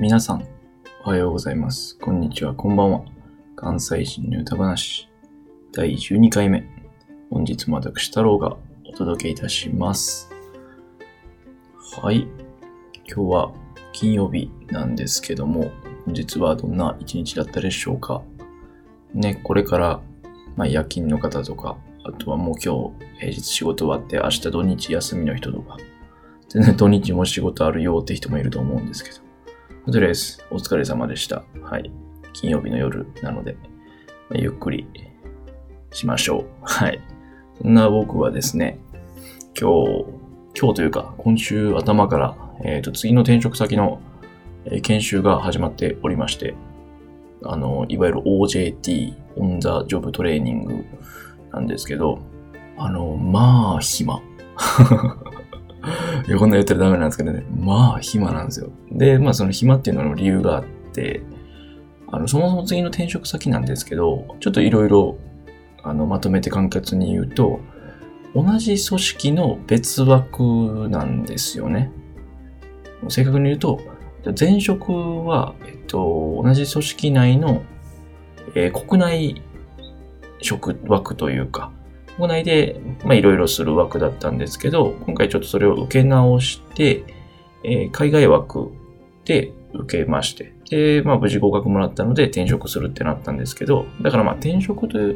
皆さん、おはようございます。こんにちは、こんばんは。関西人の歌話、第12回目。本日も私、太郎がお届けいたします。はい。今日は金曜日なんですけども、本日はどんな一日だったでしょうか。ね、これから、まあ、夜勤の方とか、あとはもう今日、平日仕事終わって、明日土日休みの人とか、全然土日も仕事あるよって人もいると思うんですけど、とりあえず、お疲れ様でした。はい。金曜日の夜なので、まあゆっくりしましょう。はい。そんな僕はですね、今日、今日というか、今週頭から、えっ、と、次の転職先の、研修が始まっておりまして、あの、いわゆる OJT、オンザジョブトレーニングなんですけど、あの、まあ、暇。いや、こんな言ったらダメなんですけどね。まあ、暇なんですよ。で、まあ、その暇っていうのにも理由があって、あの、そもそも次の転職先なんですけど、ちょっといろいろ、あの、まとめて簡潔に言うと、同じ組織の別枠なんですよね。正確に言うと、前職は、えっと、同じ組織内の、えー国内職枠というか、国内で、まあ、いろいろする枠だったんですけど、今回ちょっとそれを受け直して、えー海外枠で受けまして、で、まあ、無事合格もらったので転職するってなったんですけど、だからまあ、転職とい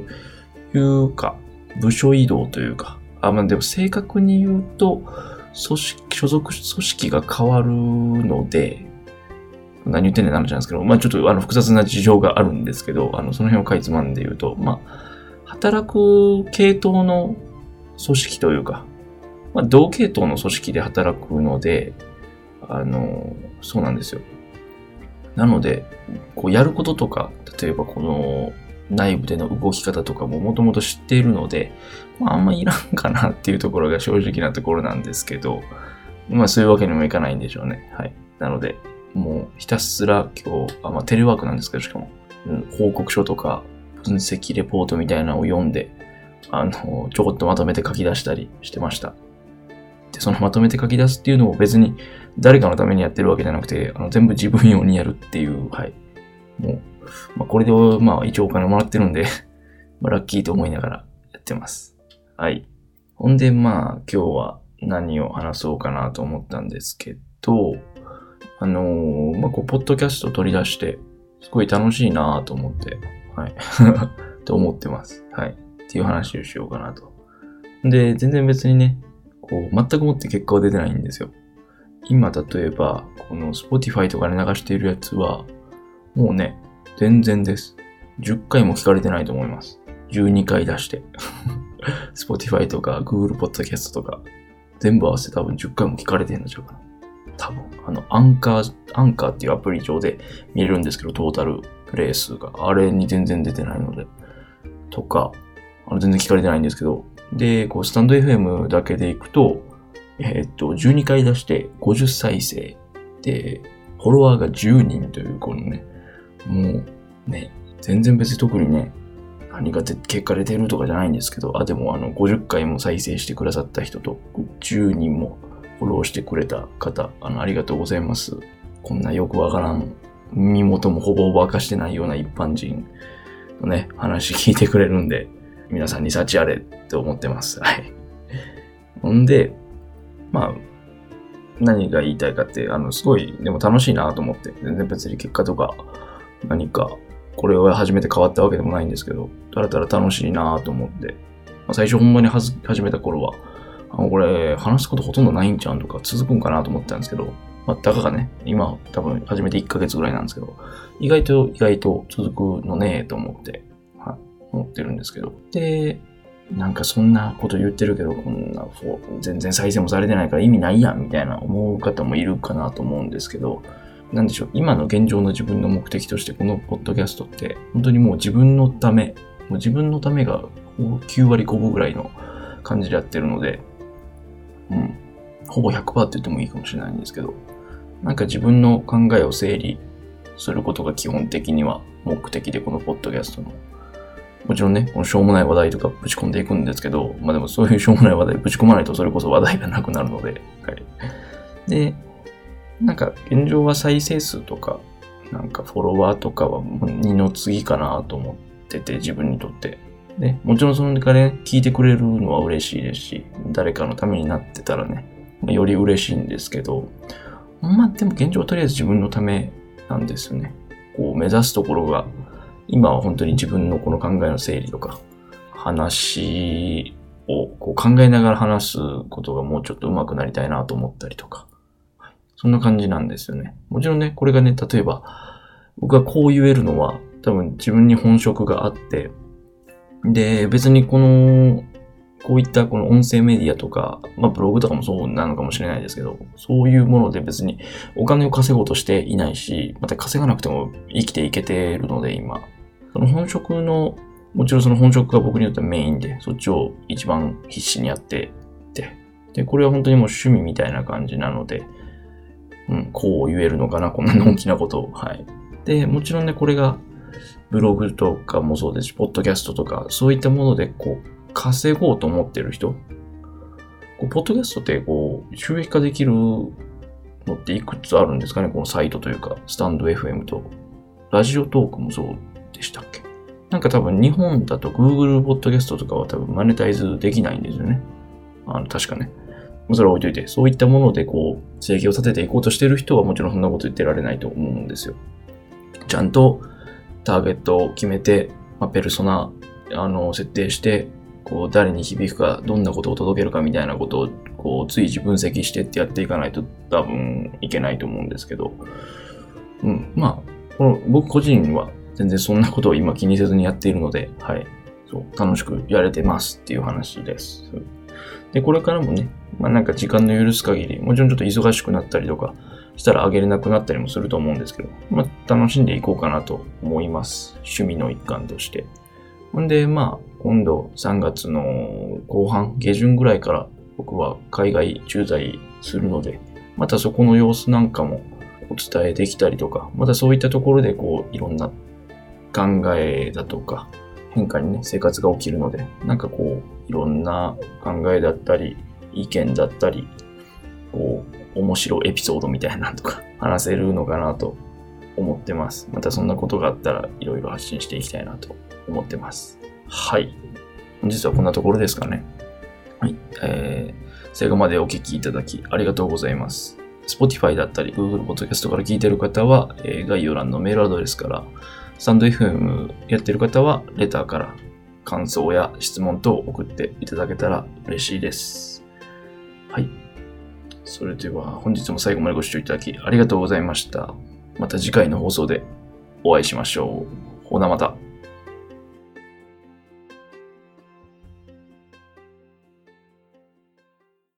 うか、部署移動というか、あ、まあ、でも正確に言うと、組織、所属組織が変わるので、何言ってんねんな話なんですけど、まあちょっとあの複雑な事情があるんですけど、あのその辺をかいつまんで言うと、まあ働く系統の組織というか、まあ同系統の組織で働くので、あの、そうなんですよ。なので、こうやることとか、例えばこの内部での動き方とかももともと知っているので、まああんまいらんかなっていうところが正直なところなんですけど、まあそういうわけにもいかないんでしょうね。はい。なので、もうひたすら今日、あまあ、テレワークなんですけど、しかも、うん報告書とか分析レポートみたいなのを読んで、あの、ちょこっとまとめて書き出したりしてました。で、そのまとめて書き出すっていうのも別に誰かのためにやってるわけじゃなくて、あの全部自分用にやるっていう、はい。もう、まあ、これで、まあ一応お金もらってるんで、まあラッキーと思いながらやってます。はい。ほんで、まあ今日は何を話そうかなと思ったんですけど、あのーまあ、こう、ポッドキャスト取り出して、すごい楽しいなと思って、はい。と思ってます。はい。っていう話をしようかなと。で、全然別にね、こう、全くもって結果は出てないんですよ。今、例えば、この Spotify とかで流しているやつは、もうね、全然です。10回も聞かれてないと思います。12回出して。Spotify とか Google Podcast とか、全部合わせて多分10回も聞かれてんのちゃうかな。多分、あの、アンカー、アンカーっていうアプリ上で見れるんですけど、トータルプレイ数が。あれに全然出てないので。とか、あの全然聞かれてないんですけど。で、こう、スタンド FM だけでいくと、えーっと、12回出して50再生。で、フォロワーが10人という、このね、もう、ね、全然別に特にね、何が結果出てるとかじゃないんですけど、あ、でもあの、50回も再生してくださった人と、10人もフォローしてくれた方、あの、ありがとうございます。こんなよくわからん、身元もほぼほぼ明かしてないような一般人のね、話聞いてくれるんで、皆さんに幸あれって思ってます。はい。ほんで、まあ、何が言いたいかって、あの、すごい、でも楽しいなと思って、全然別に結果とか、何か、これを始めて変わったわけでもないんですけど、たらたら楽しいなと思って、まあ、最初ほんまに始めた頃は、あこれ、話すことほとんどないんちゃうんとか続くんかなと思ったんですけど、まあ、たかがね、今多分始めて1ヶ月ぐらいなんですけど、意外と意外と続くのねと思って、はい、思ってるんですけど。で、なんかそんなこと言ってるけど、こんな、全然再生もされてないから意味ないやんみたいな思う方もいるかなと思うんですけど、なんでしょう、今の現状の自分の目的としてこのポッドキャストって、本当にもう自分のため、もう自分のためが9割5分ぐらいの感じでやってるので、うん、ほぼ100%って言ってもいいかもしれないんですけど、なんか自分の考えを整理することが基本的には目的でこのポッドキャストの。もちろんね、このしょうもない話題とかぶち込んでいくんですけど、まあでもそういうしょうもない話題ぶち込まないとそれこそ話題がなくなるので、はい。で、なんか現状は再生数とか、なんかフォロワーとかは二の次かなと思ってて、自分にとって。で、もちろんその中で、ね、聞いてくれるのは嬉しいですし、誰かのためになってたらね、より嬉しいんですけど、まあでも現状はとりあえず自分のためなんですよね。こう目指すところが、今は本当に自分のこの考えの整理とか、話をこう考えながら話すことがもうちょっと上手くなりたいなと思ったりとか、そんな感じなんですよね。もちろんね、これがね、例えば、僕がこう言えるのは、多分自分に本職があって、で、別にこのこういったこの音声メディアとか、まあブログとかもそうなのかもしれないですけど、そういうもので別にお金を稼ごうとしていないし、また稼がなくても生きていけてるので今、その本職の、もちろんその本職が僕にとってはメインで、そっちを一番必死にやってて、で、これは本当にもう趣味みたいな感じなので、うん、こう言えるのかな、こんな大きなことを。はい。で、もちろんね、これが、ブログとかもそうですし、ポッドキャストとか、そういったもので、こう、稼ごうと思ってる人、こうポッドキャストってこう収益化できるのっていくつあるんですかね？このサイトというか、スタンド FM と。ラジオトークもそうでしたっけ？なんか多分日本だと Google ポッドキャストとかは多分マネタイズできないんですよね。あの、確かね。それは置いといて、そういったものでこう、生計を立てていこうとしてる人はもちろんそんなこと言ってられないと思うんですよ。ちゃんとターゲットを決めて、まあ、ペルソナ、あの、設定して、こう、誰に響くか、どんなことを届けるかみたいなことを、こう、随時分析してってやっていかないと多分いけないと思うんですけど、うん、まあ、この僕個人は全然そんなことを今気にせずにやっているので、はい、そう、楽しくやれてますっていう話です。で、これからもね、まあなんか時間の許す限り、もちろんちょっと忙しくなったりとかしたらあげれなくなったりもすると思うんですけど、まあ楽しんでいこうかなと思います。趣味の一環として。ほんで、まあ、今度3月の後半、下旬ぐらいから僕は海外駐在するので、またそこの様子なんかもお伝えできたりとか、またそういったところでこういろんな考えだとか変化にね、生活が起きるので、なんかこういろんな考えだったり、意見だったり、こう面白エピソードみたいなのとか 話せるのかなと思ってます。またそんなことがあったらいろいろ発信していきたいなと思ってます。はい。本日はこんなところですかね。はい。えー、最後までお聞きいただきありがとうございます。Spotify だったり Google Podcast から聞いてる方は、えー、概要欄のメールアドレスから、スタンド FM やってる方はレターから感想や質問等を送っていただけたら嬉しいです。はい。それでは本日も最後までご視聴いただきありがとうございました。また次回の放送でお会いしましょう。ほなまた。